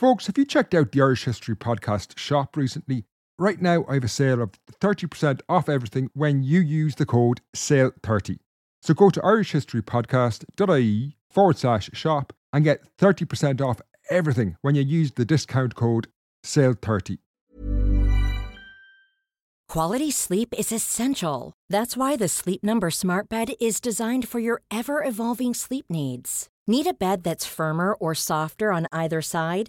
Folks, have you checked out the Irish History Podcast shop recently? Right now, I have a sale of 30% off everything when you use the code SALE30. So go to irishhistorypodcast.ie forward slash shop and get 30% off everything when you use the discount code SALE30. Quality sleep is essential. That's why the Sleep Number Smart Bed is designed for your ever evolving sleep needs. Need a bed that's firmer or softer on either side?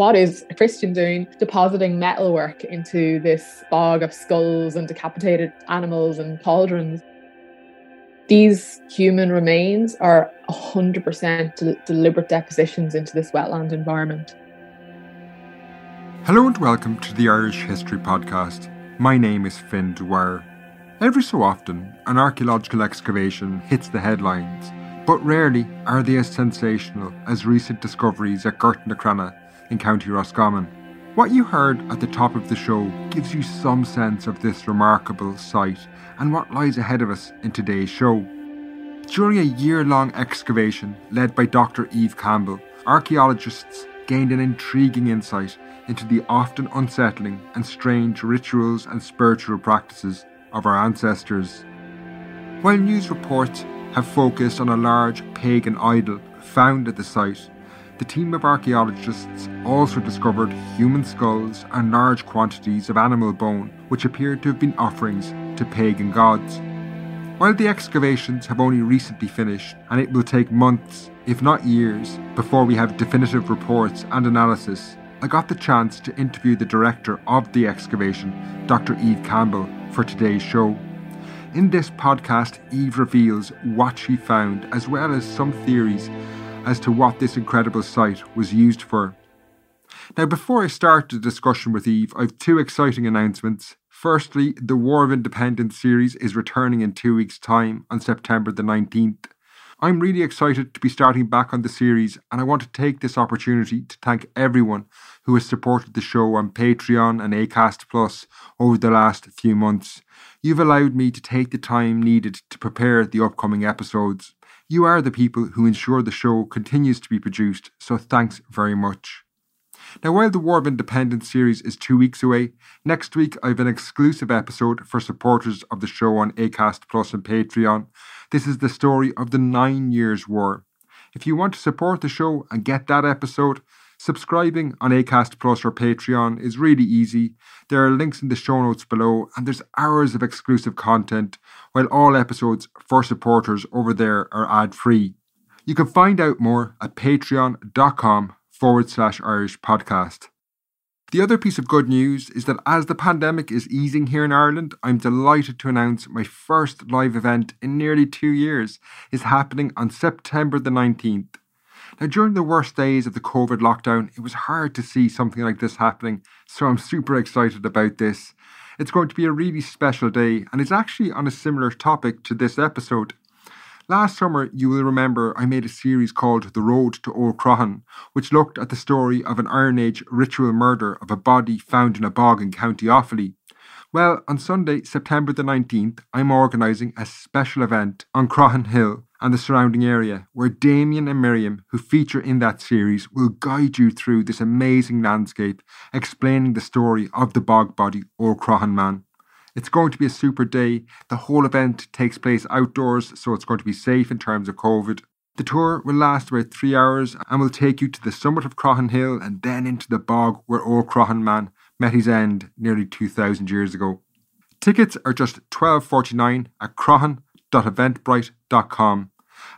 What is a Christian doing depositing metalwork into this bog of skulls and decapitated animals and cauldrons? These human remains are 100% de- deliberate depositions into this wetland environment. Hello and welcome to the Irish History Podcast. My name is Fin Dwyer. Every so often, an archaeological excavation hits the headlines, but rarely are they as sensational as recent discoveries at Gortnacrana in County Roscommon. What you heard at the top of the show gives you some sense of this remarkable site and what lies ahead of us in today's show. During a year long excavation led by Dr. Eve Campbell, archaeologists gained an intriguing insight into the often unsettling and strange rituals and spiritual practices of our ancestors. While news reports have focused on a large pagan idol found at the site, the team of archaeologists also discovered human skulls and large quantities of animal bone, which appeared to have been offerings to pagan gods. While the excavations have only recently finished, and it will take months, if not years, before we have definitive reports and analysis, I got the chance to interview the director of the excavation, Dr. Eve Campbell, for today's show. In this podcast, Eve reveals what she found, as well as some theories as to what this incredible site was used for. Now, before I start the discussion with Eve, I have two exciting announcements. Firstly, the War of Independence series is returning in two weeks' time on September the 19th. I'm really excited to be starting back on the series, and I want to take this opportunity to thank everyone who has supported the show on Patreon and Acast Plus over the last few months. You've allowed me to take the time needed to prepare the upcoming episodes. You are the people who ensure the show continues to be produced, so thanks very much. Now, while the War of Independence series is two weeks away, next week I have an exclusive episode for supporters of the show on ACAST Plus and Patreon. This is the story of the Nine Years' War. If you want to support the show and get that episode, Subscribing on Acast Plus or Patreon is really easy. There are links in the show notes below, and there's hours of exclusive content, while all episodes for supporters over there are ad free. You can find out more at patreon.com forward slash Irish podcast. The other piece of good news is that as the pandemic is easing here in Ireland, I'm delighted to announce my first live event in nearly two years is happening on September the 19th now, during the worst days of the COVID lockdown, it was hard to see something like this happening, so I'm super excited about this. It's going to be a really special day, and it's actually on a similar topic to this episode. Last summer, you will remember I made a series called The Road to Old Croghan, which looked at the story of an Iron Age ritual murder of a body found in a bog in County Offaly. Well, on Sunday, September the 19th, I'm organising a special event on Croghan Hill and the surrounding area, where Damien and Miriam, who feature in that series, will guide you through this amazing landscape, explaining the story of the bog body or Croghan man. It's going to be a super day. The whole event takes place outdoors, so it's going to be safe in terms of COVID. The tour will last about three hours and will take you to the summit of Croghan Hill and then into the bog where old Croghan man met his end nearly 2,000 years ago. Tickets are just $12.49 at croghan.eventbrite.com.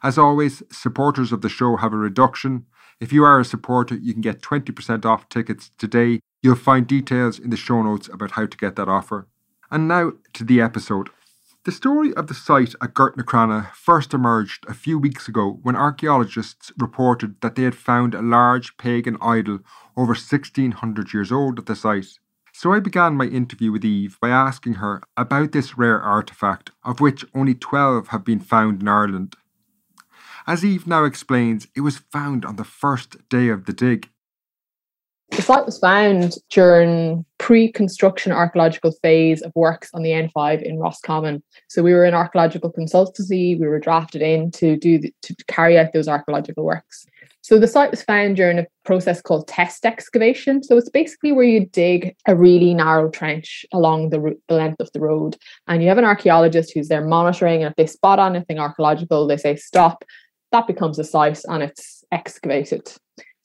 As always, supporters of the show have a reduction. If you are a supporter, you can get 20% off tickets today. You'll find details in the show notes about how to get that offer. And now to the episode. The story of the site at Gortnacrana first emerged a few weeks ago when archaeologists reported that they had found a large pagan idol over 1600 years old at the site. So I began my interview with Eve by asking her about this rare artefact, of which only 12 have been found in Ireland. As Eve now explains, it was found on the first day of the dig. The site was found during pre-construction archaeological phase of works on the N5 in Roscommon. So we were an archaeological consultancy. We were drafted in to do the, to carry out those archaeological works. So the site was found during a process called test excavation. So it's basically where you dig a really narrow trench along the, route, the length of the road, and you have an archaeologist who's there monitoring. And if they spot anything archaeological, they say stop. That becomes a site, and it's excavated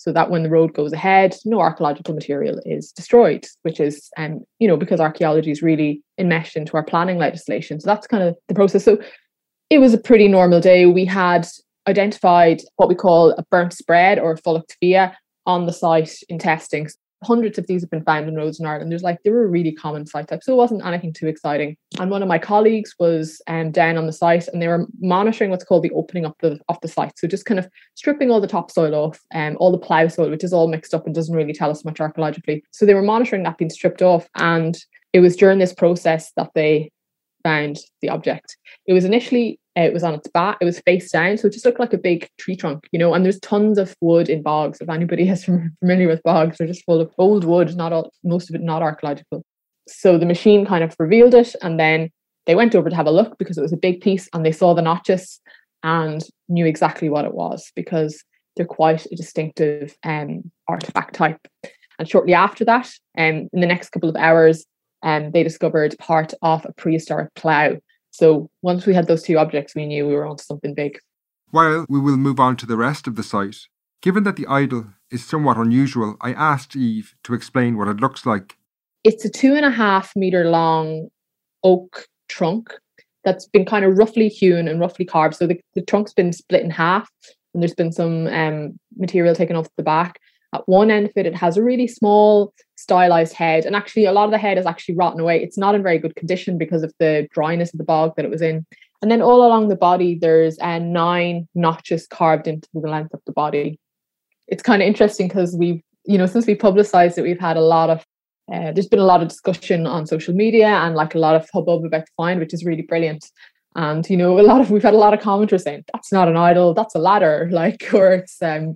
so that when the road goes ahead, no archaeological material is destroyed, which is, um, you know, because archaeology is really enmeshed into our planning legislation. So that's kind of the process. So it was a pretty normal day. We had identified what we call a burnt spread or a fulacht fiadh on the site in testing. Hundreds of these have been found in roads in Ireland. There's like they were really common site type, so it wasn't anything too exciting. And one of my colleagues was um, down on the site, and they were monitoring what's called the opening up the of the site. So just kind of stripping all the topsoil off, um, all the plough soil, which is all mixed up and doesn't really tell us much archaeologically. So they were monitoring that being stripped off, and it was during this process that they found the object. It was initially it was on its back, it was face down, so it just looked like a big tree trunk, you know. And there's tons of wood in bogs. If anybody is familiar with bogs, they're just full of old wood, not all, most of it not archaeological. So the machine kind of revealed it, and then they went over to have a look because it was a big piece, and they saw the notches and knew exactly what it was because they're quite a distinctive um, artifact type. And shortly after that, um, in the next couple of hours, um, they discovered part of a prehistoric plough. So once we had those two objects, we knew we were onto something big. While we will move on to the rest of the site, given that the idol is somewhat unusual, I asked Eve to explain what it looks like. It's a two and a half meter long oak trunk that's been kind of roughly hewn and roughly carved. So the, the trunk's been split in half and there's been some um, material taken off the back. At one end of it, it has a really small stylized head, and actually, a lot of the head is actually rotten away. It's not in very good condition because of the dryness of the bog that it was in. And then all along the body, there's uh, nine notches carved into the length of the body. It's kind of interesting because we've, you know, since we publicized it, we've had a lot of, uh, there's been a lot of discussion on social media and like a lot of hubbub about the find, which is really brilliant. And you know, a lot of we've had a lot of commenters saying that's not an idol, that's a ladder, like, or it's um,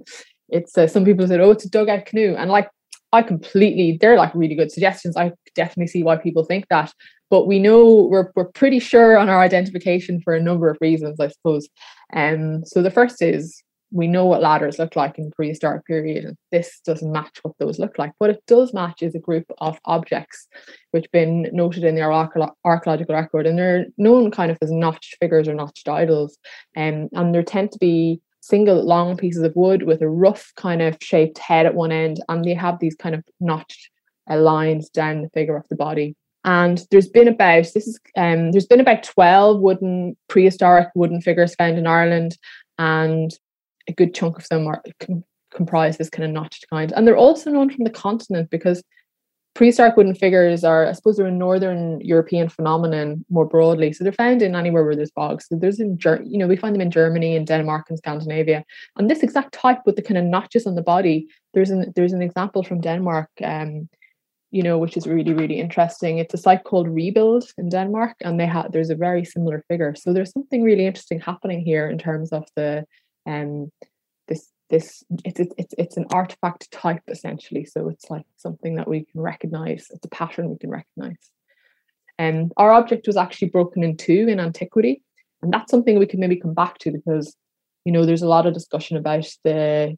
it's uh, some people said, oh, it's a dugout canoe, and like I completely, they're like really good suggestions. I definitely see why people think that, but we know we're we're pretty sure on our identification for a number of reasons, I suppose. Um, so the first is we know what ladders look like in prehistoric period, this doesn't match what those look like. What it does match is a group of objects which been noted in their archaeological record, and they're known kind of as notched figures or notched idols, um, and they tend to be single long pieces of wood with a rough kind of shaped head at one end, and they have these kind of notched uh, lines down the figure of the body. And there's been about this is um, there's been about twelve wooden prehistoric wooden figures found in Ireland, and a good chunk of them are com- comprise this kind of notched kind. And they're also known from the continent because prehistoric wooden figures are, I suppose, they're a northern European phenomenon more broadly. So they're found in anywhere where there's bogs. So there's in, you know, we find them in Germany and Denmark and Scandinavia. And this exact type with the kind of notches on the body, there's an there's an example from Denmark. Um, you know, which is really, really interesting. It's a site called Rebild in Denmark, and they have there's a very similar figure. So there's something really interesting happening here in terms of the um this this it's it's it's an artifact type essentially. So it's like something that we can recognize. It's a pattern we can recognize. And um, our object was actually broken in two in antiquity and that's something we can maybe come back to because you know there's a lot of discussion about the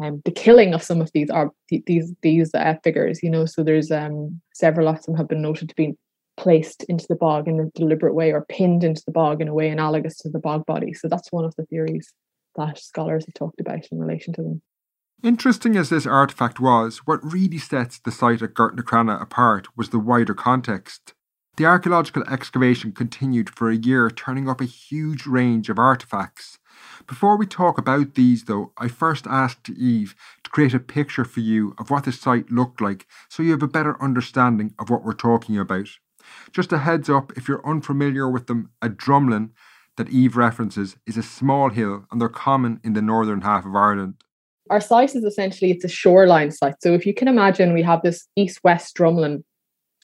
um, the killing of some of these are these these uh, figures you know. So there's um several of them have been noted to be placed into the bog in a deliberate way or pinned into the bog in a way analogous to the bog body. So that's one of the theories that scholars have talked about in relation to them. Interesting as this artifact was, what really sets the site at Gortnacrana apart was the wider context. The archaeological excavation continued for a year, turning up a huge range of artefacts. Before we talk about these, though, I first asked Eve to create a picture for you of what the site looked like so you have a better understanding of what we're talking about. Just a heads up if you're unfamiliar with them, a drumlin that Eve references is a small hill and they're common in the northern half of Ireland. Our site is essentially it's a shoreline site. So if you can imagine we have this east-west drumlin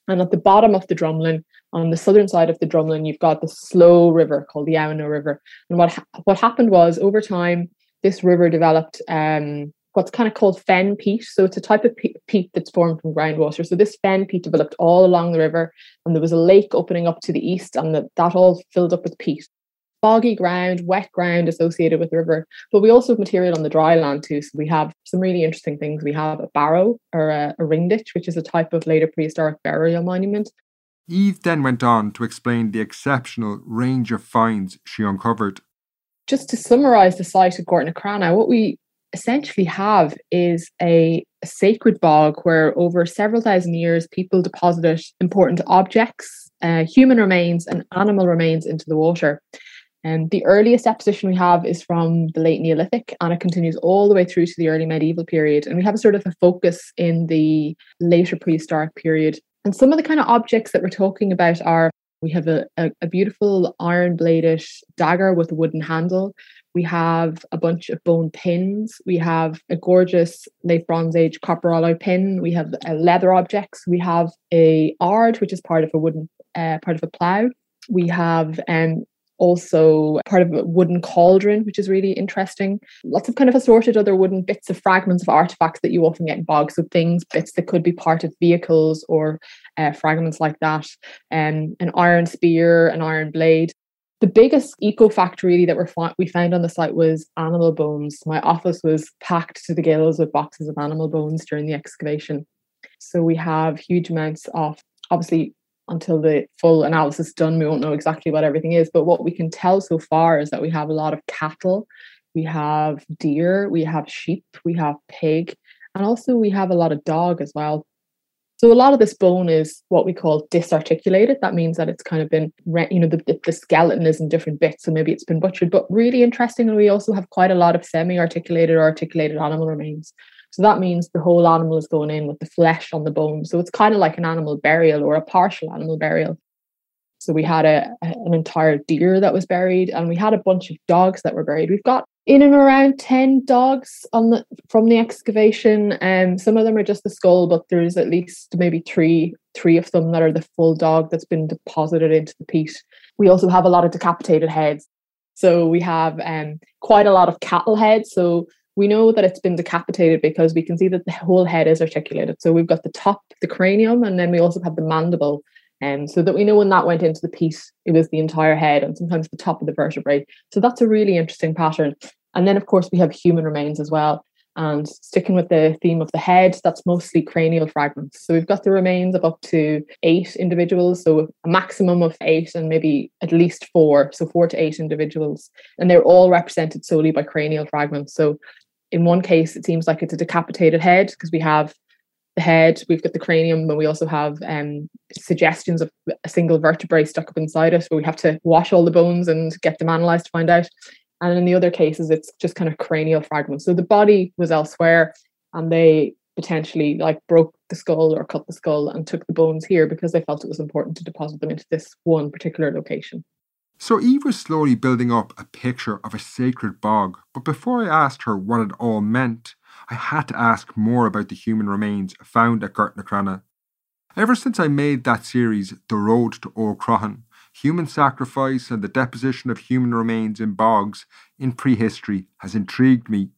and at the bottom of the drumlin on the southern side of the drumlin you've got the slow river called the Owna River. And what ha- what happened was over time this river developed um, what's kind of called fen peat. So it's a type of peat that's formed from groundwater. So this fen peat developed all along the river, and there was a lake opening up to the east, and the, that all filled up with peat boggy ground, wet ground associated with the river. But we also have material on the dry land too. So we have some really interesting things. We have a barrow or a, a ring ditch, which is a type of later prehistoric burial monument. Eve then went on to explain the exceptional range of finds she uncovered. Just to summarise the site of Gortnacrana, what we essentially have is a, a, sacred bog where over several thousand years people deposited important objects, uh, human remains, and animal remains into the water. And um, the earliest deposition we have is from the late Neolithic and it continues all the way through to the early medieval period. And we have a sort of a focus in the later prehistoric period. And some of the kind of objects that we're talking about are we have a, a, a beautiful iron bladed dagger with a wooden handle. We have a bunch of bone pins. We have a gorgeous late Bronze Age copper alloy pin. We have uh, leather objects. We have a ard, which is part of a wooden uh, part of a plough. We have um, also part of a wooden cauldron, which is really interesting. Lots of kind of assorted other wooden bits of fragments of artifacts that you often get in bogs. So things, bits that could be part of vehicles or uh, fragments like that. Um, an iron spear, an iron blade. The biggest eco fact really that we we found on the site was animal bones. My office was packed to the gills with boxes of animal bones during the excavation. So we have huge amounts of obviously until the full analysis is done, we won't know exactly what everything is. But what we can tell so far is that we have a lot of cattle, we have deer, we have sheep, we have pig, and also we have a lot of dog as well. So a lot of this bone is what we call disarticulated. That means that it's kind of been, you know, the, the skeleton is in different bits, so maybe it's been butchered. But really interestingly, we also have quite a lot of semi-articulated or articulated animal remains. So that means the whole animal is going in with the flesh on the bone. So it's kind of like an animal burial or a partial animal burial. So we had a, an entire deer that was buried, and we had a bunch of dogs that were buried. We've got in and around 10 dogs on the from the excavation. Um, some of them are just the skull, but there's at least maybe three three of them that are the full dog that's been deposited into the peat. We also have a lot of decapitated heads. So we have um, quite a lot of cattle heads. So we know that it's been decapitated because we can see that the whole head is articulated. So we've got the top, the cranium, and then we also have the mandible. Um, so that we know when that went into the piece, it was the entire head and sometimes the top of the vertebrae. So that's a really interesting pattern. And then, of course, we have human remains as well. And sticking with the theme of the head, that's mostly cranial fragments. So we've got the remains of up to eight individuals, so a maximum of eight and maybe at least four, so four to eight individuals. And they're all represented solely by cranial fragments. So in one case, it seems like it's a decapitated head because we have the head, we've got the cranium, and we also have um, suggestions of a single vertebrae stuck up inside us, But we have to wash all the bones and get them analysed to find out. And in the other cases, it's just kind of cranial fragments. So the body was elsewhere, and they potentially like broke the skull or cut the skull and took the bones here because they felt it was important to deposit them into this one particular location. So Eve was slowly building up a picture of a sacred bog, but before I asked her what it all meant, I had to ask more about the human remains found at Gortnacrana. Ever since I made that series, The Road to Old Croghan, human sacrifice and the deposition of human remains in bogs in prehistory has intrigued me.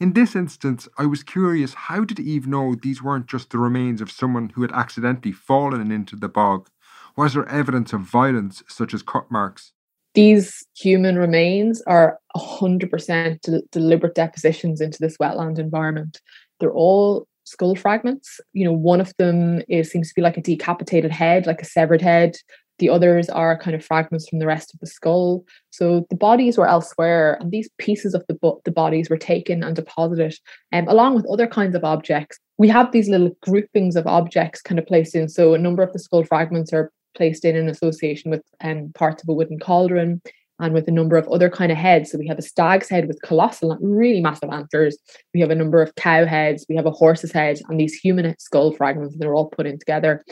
In this instance, I was curious how did Eve know these weren't just the remains of someone who had accidentally fallen into the bog? Was there evidence of violence, such as cut marks? These human remains are 100% de- deliberate depositions into this wetland environment. They're all skull fragments. You know, one of them is seems to be like a decapitated head, like a severed head. The others are kind of fragments from the rest of the skull. So the bodies were elsewhere, and these pieces of the bo- the bodies were taken and deposited, um, along with other kinds of objects. We have these little groupings of objects kind of placed in. So a number of the skull fragments are placed in in association with um, parts of a wooden cauldron and with a number of other kind of heads. So we have a stag's head with colossal, really massive antlers. We have a number of cow heads. We have a horse's head and these human skull fragments. They're all put in together.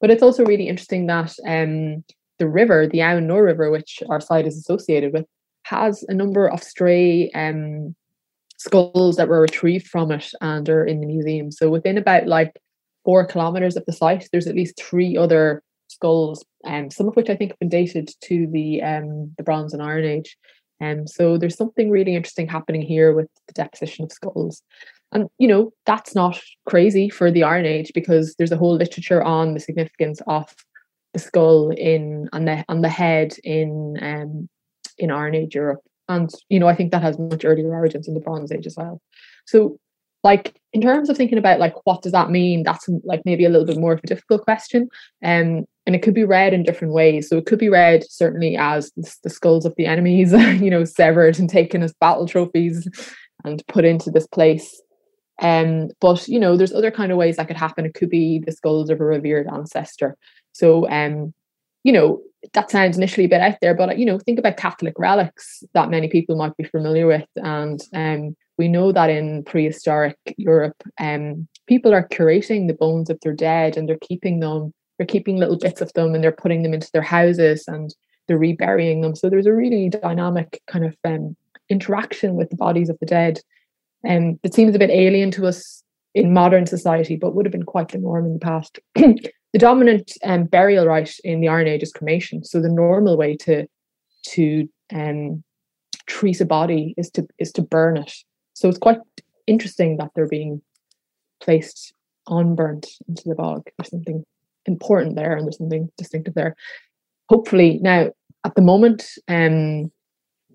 But it's also really interesting that um, the river, the Aun Nor River, which our site is associated with, has a number of stray um, skulls that were retrieved from it and are in the museum. So within about like four kilometers of the site, there's at least three other skulls, um, some of which I think have been dated to the um, the Bronze and Iron Age. Um, so there's something really interesting happening here with the deposition of skulls. And you know, that's not crazy for the Iron Age because there's a whole literature on the significance of the skull in on the on the head in um in Iron Age Europe. And you know, I think that has much earlier origins in the Bronze Age as well. So like in terms of thinking about like what does that mean? That's like maybe a little bit more of a difficult question. Um, and it could be read in different ways. So it could be read certainly as the skulls of the enemies you know severed and taken as battle trophies and put into this place. Um, but you know there's other kind of ways that could happen. It could be the skulls of a revered ancestor. So um, you know that sounds initially a bit out there but you know think about catholic relics that many people might be familiar with. And um, we know that in prehistoric Europe, um, people are curating the bones of their dead and they're keeping them, they're keeping little bits of them and they're putting them into their houses and they're reburying them. So there's a really dynamic kind of um, interaction with the bodies of the dead. And um, it seems a bit alien to us in modern society, but would have been quite the norm in the past. the dominant um, burial rite in the Iron Age is cremation. So the normal way to to um, treat a body is to is to burn it so it's quite interesting that they're being placed unburnt into the bog. There's something important there and there's something distinctive there. Hopefully, now at the moment, um,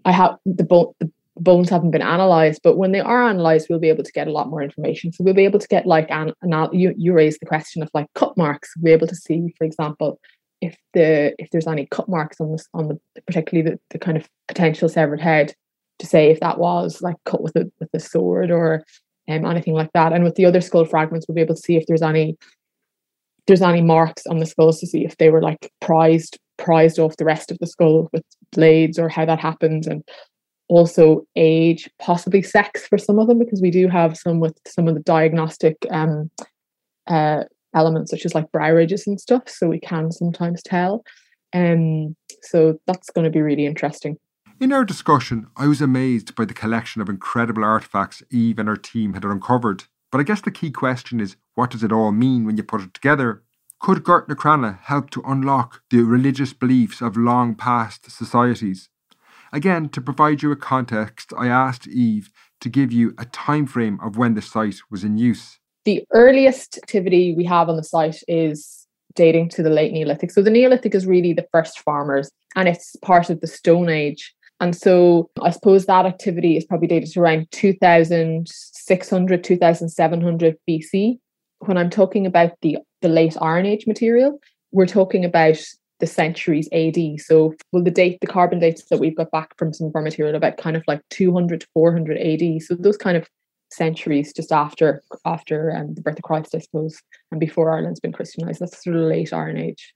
I have the bone the bones haven't been analyzed, but when they are analyzed, we'll be able to get a lot more information. So we'll be able to get like an, an you you raised the question of like cut marks. We'll be able to see, for example, if the if there's any cut marks on this on the particularly the, the kind of potential severed head to say if that was like cut with a with a sword or um, anything like that. And with the other skull fragments, we'll be able to see if there's any there's any marks on the skulls to see if they were like prized prized off the rest of the skull with blades or how that happened and also age possibly sex for some of them because we do have some with some of the diagnostic um uh elements such as like brow ridges and stuff so we can sometimes tell. Um so that's going to be really interesting in our discussion, I was amazed by the collection of incredible artefacts Eve and her team had uncovered. But I guess the key question is what does it all mean when you put it together? Could Gortnacrana help to unlock the religious beliefs of long past societies? Again, to provide you a context, I asked Eve to give you a time frame of when the site was in use. The earliest activity we have on the site is dating to the late Neolithic. So the Neolithic is really the first farmers and it's part of the Stone Age. And so I suppose that activity is probably dated to around 2600, 2700 BC. When I'm talking about the, the late Iron Age material, we're talking about the centuries AD. So will the date, the carbon dates that we've got back from some of our material about kind of like 200 to 400 AD. So those kind of centuries just after after um, the birth of Christ, I suppose, and before Ireland's been Christianized. That's sort of the late Iron Age.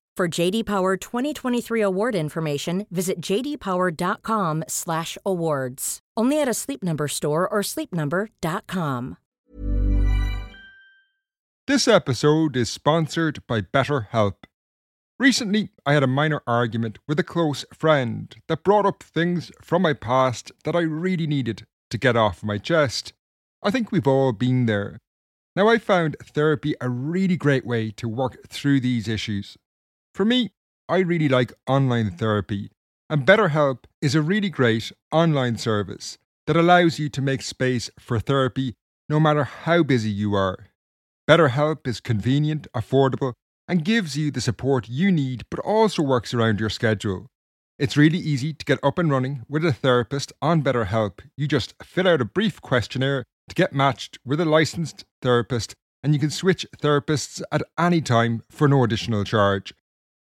For JD Power 2023 award information, visit jdpower.com/awards. Only at a Sleep Number store or sleepnumber.com. This episode is sponsored by BetterHelp. Recently, I had a minor argument with a close friend that brought up things from my past that I really needed to get off my chest. I think we've all been there. Now, I found therapy a really great way to work through these issues. For me, I really like online therapy, and BetterHelp is a really great online service that allows you to make space for therapy no matter how busy you are. BetterHelp is convenient, affordable, and gives you the support you need, but also works around your schedule. It's really easy to get up and running with a therapist on BetterHelp. You just fill out a brief questionnaire to get matched with a licensed therapist, and you can switch therapists at any time for no additional charge.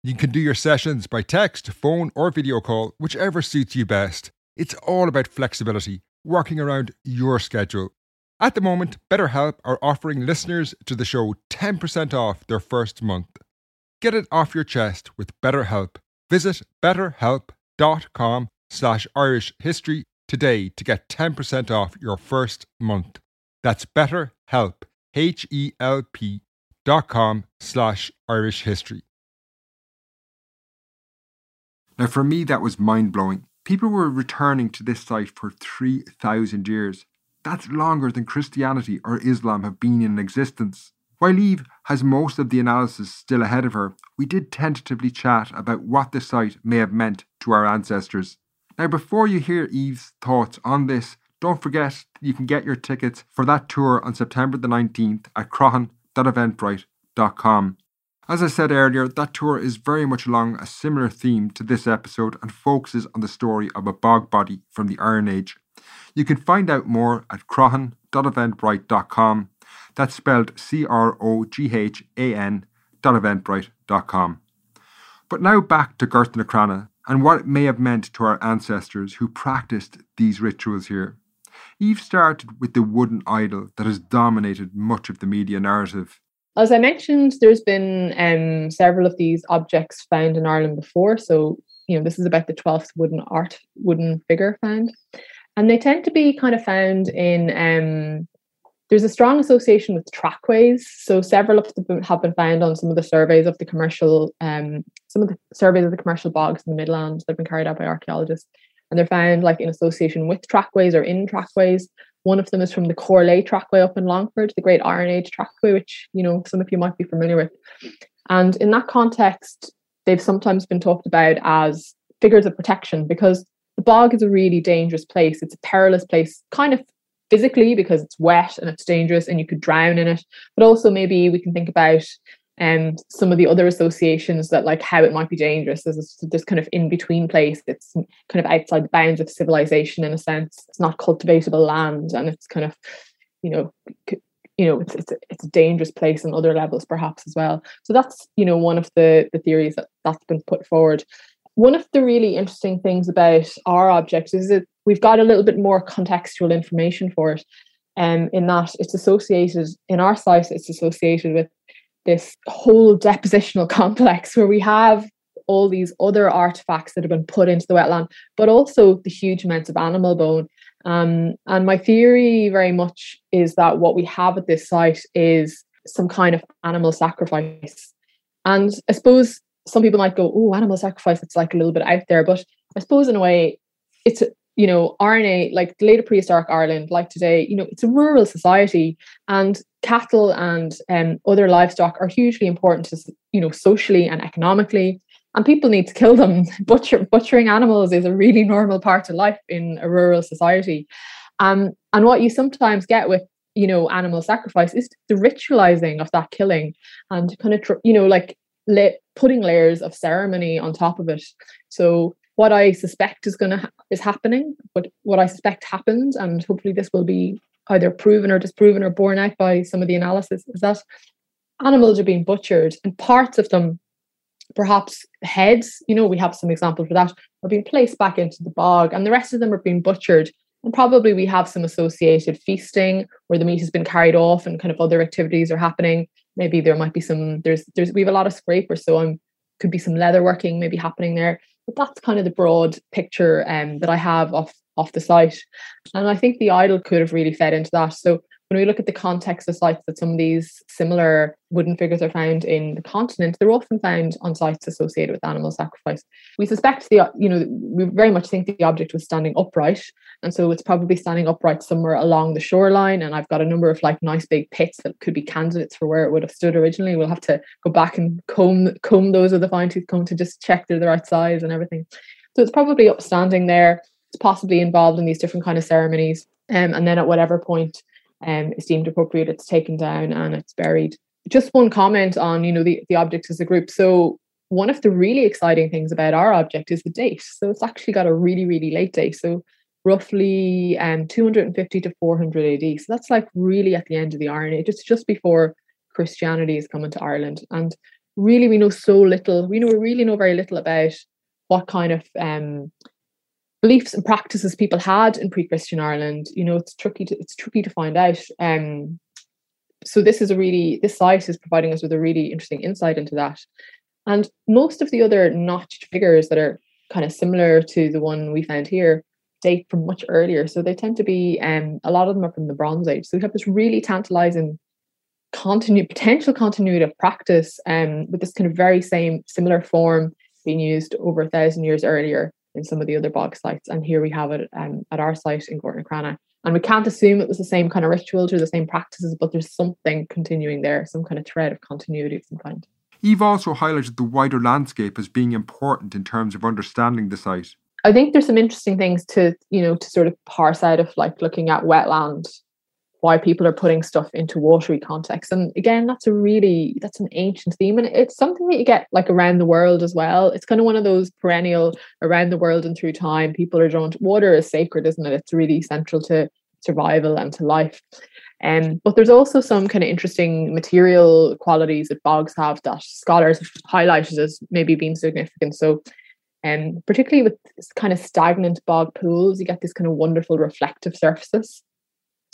You can do your sessions by text, phone, or video call, whichever suits you best. It's all about flexibility, working around your schedule. At the moment, BetterHelp are offering listeners to the show 10% off their first month. Get it off your chest with BetterHelp. Visit betterhelp.com slash Irish history today to get 10% off your first month. That's betterhelp, H-E-L-P dot com slash Irish history. Now, for me, that was mind blowing. People were returning to this site for 3,000 years. That's longer than Christianity or Islam have been in existence. While Eve has most of the analysis still ahead of her, we did tentatively chat about what the site may have meant to our ancestors. Now, before you hear Eve's thoughts on this, don't forget you can get your tickets for that tour on September the 19th at croghan.eventbrite.com. As I said earlier, that tour is very much along a similar theme to this episode and focuses on the story of a bog body from the Iron Age. You can find out more at croghan.eventbrite.com. That's spelled C R O G H A N dot. But now back to Gurth na and what it may have meant to our ancestors who practiced these rituals here. Eve started with the wooden idol that has dominated much of the media narrative. As I mentioned, there's been um, several of these objects found in Ireland before. So, you know, this is about the 12th wooden art, wooden figure found. And they tend to be kind of found in, um, there's a strong association with trackways. So, several of them have been found on some of the surveys of the commercial, um, some of the surveys of the commercial bogs in the Midlands that have been carried out by archaeologists. And they're found like in association with trackways or in trackways. One of them is from the Corlea Trackway up in Longford, the Great Iron Age Trackway, which you know some of you might be familiar with. And in that context, they've sometimes been talked about as figures of protection because the bog is a really dangerous place. It's a perilous place, kind of physically because it's wet and it's dangerous and you could drown in it. But also maybe we can think about and some of the other associations that like how it might be dangerous there's this kind of in between place it's kind of outside the bounds of civilization in a sense. It's not cultivatable land and it's kind of you know you know it's it's a, it's a dangerous place on other levels perhaps as well. So that's you know one of the the theories that that's been put forward. One of the really interesting things about our object is that we've got a little bit more contextual information for it um, in that it's associated in our site it's associated with this whole depositional complex where we have all these other artifacts that have been put into the wetland, but also the huge amounts of animal bone. Um, and my theory very much is that what we have at this site is some kind of animal sacrifice. And I suppose some people might go, oh, animal sacrifice, it's like a little bit out there. But I suppose in a way, it's you know, RNA, like later prehistoric Ireland, like today, you know, it's a rural society and cattle and um, other livestock are hugely important to, you know, socially and economically. And people need to kill them. Butcher, butchering animals is a really normal part of life in a rural society. Um, and what you sometimes get with, you know, animal sacrifice is the ritualizing of that killing and kind of, you know, like putting layers of ceremony on top of it. So what I suspect is going to ha- is happening, what what I suspect happens, and hopefully this will be either proven or disproven or borne out by some of the analysis, is that animals are being butchered, and parts of them, perhaps heads, you know, we have some examples for that, are being placed back into the bog, and the rest of them are being butchered. And probably we have some associated feasting where the meat has been carried off and kind of other activities are happening. Maybe there might be some, there's there's we have a lot of scrapers, so I'm could be some leather working maybe happening there. But that's kind of the broad picture um, that I have off off the site. And I think the idol could have really fed into that. So when we look at the context of sites that some of these similar wooden figures are found in the continent, they're often found on sites associated with animal sacrifice. We suspect the, you know, we very much think the object was standing upright. And so it's probably standing upright somewhere along the shoreline. And I've got a number of like nice big pits that could be candidates for where it would have stood originally. We'll have to go back and comb comb those with a fine tooth comb to just check they're the right size and everything. So it's probably upstanding there. It's possibly involved in these different kind of ceremonies. Um, and then at whatever point um, is deemed appropriate, it's taken down and it's buried. Just one comment on, you know, the, the object as a group. So one of the really exciting things about our object is the date. So it's actually got a really, really late date. So roughly um, 250 to 400 AD. So that's like really at the end of the Iron Age. It's just before Christianity is coming to Ireland. And really we know so little. We know we really know very little about what kind of um, beliefs and practices people had in pre-Christian Ireland. You know, it's tricky to it's tricky to find out. Um, so this is a really this site is providing us with a really interesting insight into that. And most of the other notched figures that are kind of similar to the one we found here date from much earlier. So they tend to be um, a lot of them are from the Bronze Age. So we have this really tantalizing potential continuity of practice um, with this kind of very same similar form being used over a thousand years earlier in some of the other bog sites. And here we have it um, at our site in Gortnacrana. And we can't assume it was the same kind of rituals or the same practices, but there's something continuing there, some kind of thread of continuity of some kind. Eve also highlighted the wider landscape as being important in terms of understanding the site. I think there's some interesting things to, you know, to sort of parse out of like looking at wetland why people are putting stuff into watery context. And again, that's a really that's an ancient theme, and it's something that you get like around the world as well. It's kind of one of those perennial around the world and through time. People are drawn to water is sacred, isn't it? It's really central to survival and to life. Um, but there's also some kind of interesting material qualities that bogs have that scholars have highlighted as maybe being significant. So um, particularly with kind of stagnant bog pools, you get these kind of wonderful reflective surfaces.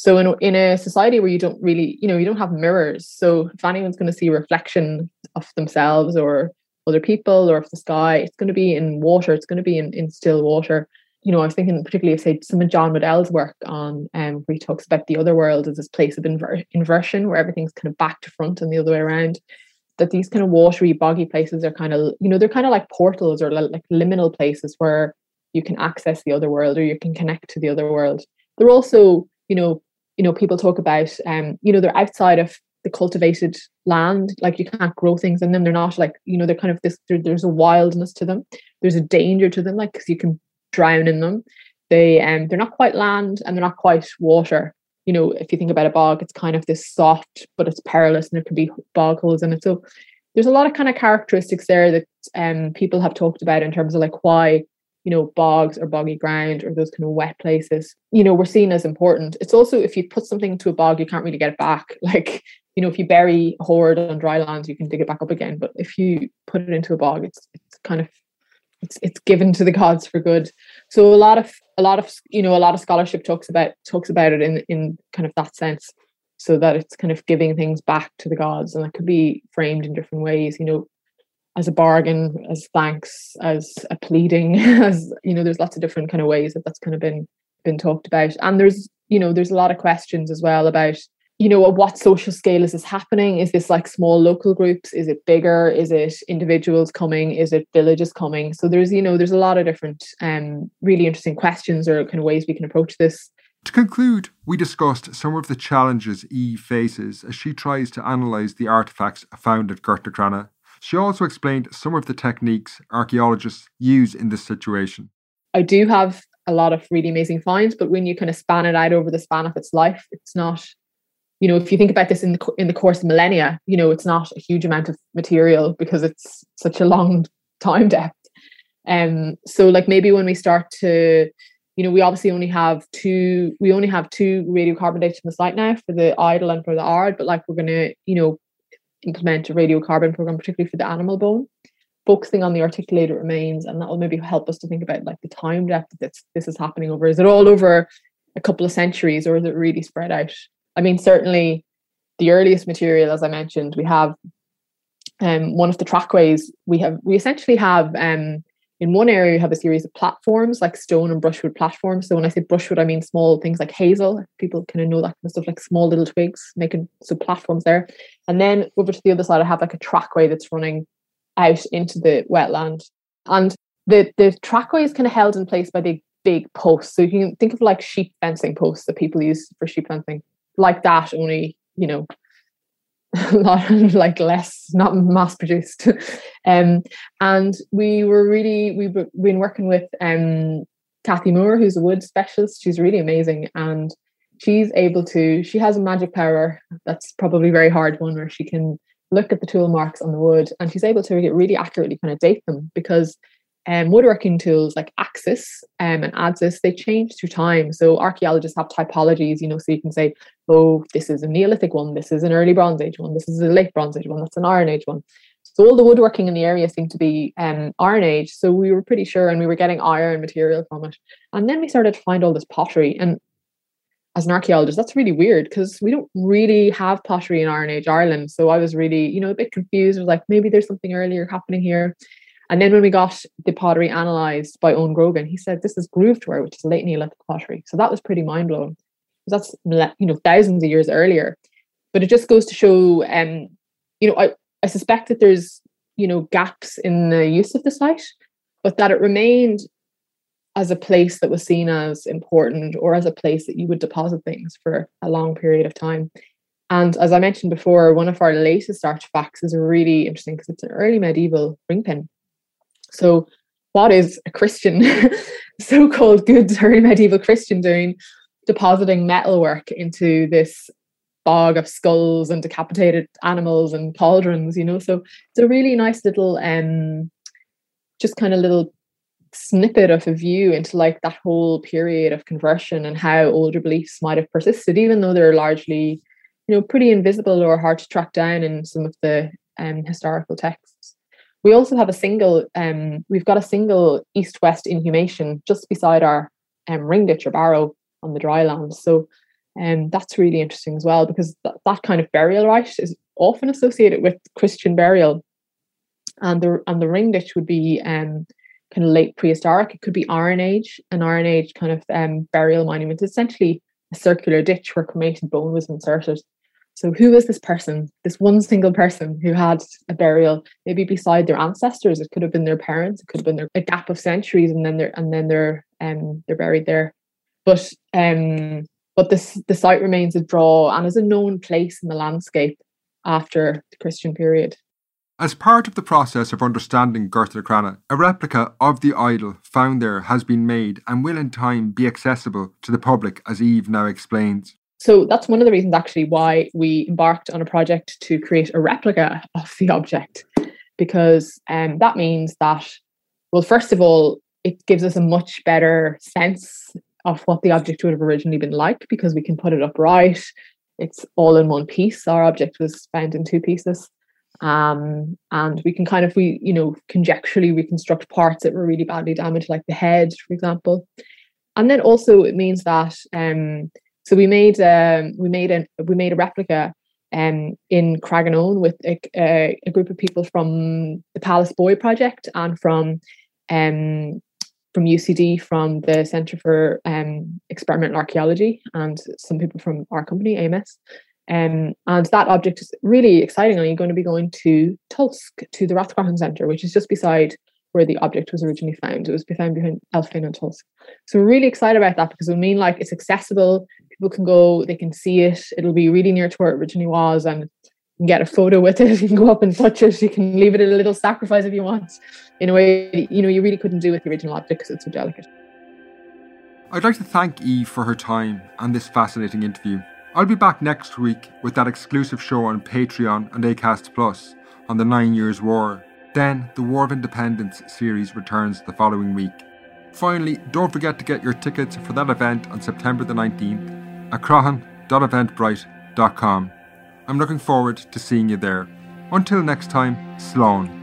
So in in a society where you don't really, you know, you don't have mirrors. So if anyone's going to see reflection of themselves or other people or of the sky, it's going to be in water. It's going to be in, in still water. You know, I was thinking particularly of say some of John Waddell's work on um, where he talks about the other world as this place of inver- inversion where everything's kind of back to front and the other way around. That these kind of watery, boggy places are kind of, you know, they're kind of like portals or like liminal places where you can access the other world or you can connect to the other world. They're also, you know, you know people talk about um you know they're outside of the cultivated land like you can't grow things in them. They're not like you know they're kind of this there's a wildness to them. There's a danger to them like because you can drown in them. They um they're not quite land and they're not quite water. You know if you think about a bog it's kind of this soft but it's perilous and there can be bog holes in it. So there's a lot of kind of characteristics there that um people have talked about in terms of like why you know, bogs or boggy ground or those kind of wet places, you know, we're seen as important. It's also if you put something into a bog, you can't really get it back. Like, you know, if you bury a hoard on dry land, you can dig it back up again. But if you put it into a bog, it's it's kind of it's it's given to the gods for good. So a lot of a lot of you know a lot of scholarship talks about talks about it in in kind of that sense, so that it's kind of giving things back to the gods, and that could be framed in different ways. You know, as a bargain, as thanks, as a pleading, as you know, there's lots of different kind of ways that that's kind of been been talked about. And there's, you know, there's a lot of questions as well about, you know, at what social scale is this happening? Is this like small local groups? Is it bigger? Is it individuals coming? Is it villages coming? So there's, you know, there's a lot of different um really interesting questions or kind of ways we can approach this. To conclude, we discussed some of the challenges Eve faces as she tries to analyse the artefacts found at Gortnacrana she also explained some of the techniques archaeologists use in this situation. I do have a lot of really amazing finds, but when you kind of span it out over the span of its life, it's not, you know, if you think about this in the in the course of millennia, you know, it's not a huge amount of material because it's such a long time depth. Um, so like maybe when we start to, you know, we obviously only have two, we only have two radiocarbon dates from the site now for the idol and for the ard, but like we're gonna, you know, implement a radiocarbon program, particularly for the animal bone, focusing on the articulated remains, and that will maybe help us to think about like the time depth that this is happening over. Is it all over a couple of centuries, or is it really spread out? I mean, certainly the earliest material, as I mentioned, we have um, one of the trackways. We have we essentially have um, in one area, you have a series of platforms like stone and brushwood platforms. So when I say brushwood, I mean small things like hazel. People kind of know that kind of stuff, like small little twigs, making so platforms there. And then over to the other side, I have like a trackway that's running out into the wetland. And the the trackway is kind of held in place by the big posts. So you can think of like sheep fencing posts that people use for sheep fencing, like that, only you know not like less not mass produced. Um and we were really we've been working with um Cathy Moore who's a wood specialist. She's really amazing and she's able to she has a magic power that's probably very hard one where she can look at the tool marks on the wood and she's able to really accurately kind of date them because um, woodworking tools like axis um, and adzes they change through time. So archaeologists have typologies you know so you can say oh this is a neolithic one this is an early bronze age one this is a late bronze age one that's an iron age one. So all the woodworking in the area seemed to be um, iron age. So we were pretty sure and we were getting iron material from it. And then we started to find all this pottery. And as an archaeologist that's really weird because we don't really have pottery in iron age ireland. So i was really you know a bit confused. I was like maybe there's something earlier happening here and then when we got the pottery analysed by Eoin Grogan, he said this is grooved-ware, which is late Neolithic pottery. So that was pretty mind-blowing. That's you know thousands of years earlier. But it just goes to show um, you know, I, I suspect that there's, you know, gaps in the use of the site, but that it remained as a place that was seen as important or as a place that you would deposit things for a long period of time. And as I mentioned before, one of our latest artifacts is really interesting because it's an early medieval ring pin. So, what is a Christian, so called good early medieval Christian doing, depositing metalwork into this bog of skulls and decapitated animals and cauldrons, you know? So, it's a really nice little, um, just kind of little snippet of a view into like that whole period of conversion and how older beliefs might have persisted, even though they're largely, you know, pretty invisible or hard to track down in some of the um, historical texts. We also have a single, um, we've got a single east-west inhumation just beside our um, ring ditch or barrow on the dry land. So um, that's really interesting as well because th- that kind of burial rite is often associated with Christian burial. And the and the ring ditch would be um, kind of late prehistoric. It could be Iron Age, an Iron Age kind of um, burial monument. It's essentially a circular ditch where cremated bone was inserted. So, who is this person, this one single person who had a burial, maybe beside their ancestors? It could have been their parents. It could have been their, a gap of centuries, and then they're and then they're um they're buried there. But um, but this the site remains a draw and is a known place in the landscape after the Christian period. As part of the process of understanding Crana, a replica of the idol found there has been made and will in time be accessible to the public, as Eve now explains. So that's one of the reasons actually why we embarked on a project to create a replica of the object, because um, that means that, well, first of all, it gives us a much better sense of what the object would have originally been like because we can put it upright. It's all in one piece. Our object was found in two pieces. Um, and we can kind of we you know conjecturally reconstruct parts that were really badly damaged, like the head, for example. And then also it means that um, so we made um, we made a we made a replica um, in Craggaunowen with a, a, a, group of people from the Palace Boy project and from um, from UCD, from the Centre for um, Experimental Archaeology, and some people from our company, AMS. Um, and that object is really excitingly going to be going to Tulsk, to the Rathcroghan Centre, which is just beside where the object was originally found. It was found behind Elphin and Tulsk. So we're really excited about that because it will mean like it's accessible people can go, they can see it. It'll be really near to where it originally was, and you can get a photo with it. You can go up and touch it. You can leave it a little sacrifice if you want. In a way, you know, you really couldn't do with the original object because it's so delicate. I'd like to thank Eve for her time and this fascinating interview. I'll be back next week with that exclusive show on Patreon and Acast Plus on the Nine Years' War. Then the War of Independence series returns the following week. Finally, don't forget to get your tickets for that event on September the 19th at croghan.eventbrite.com. I'm looking forward to seeing you there. Until next time, Slán.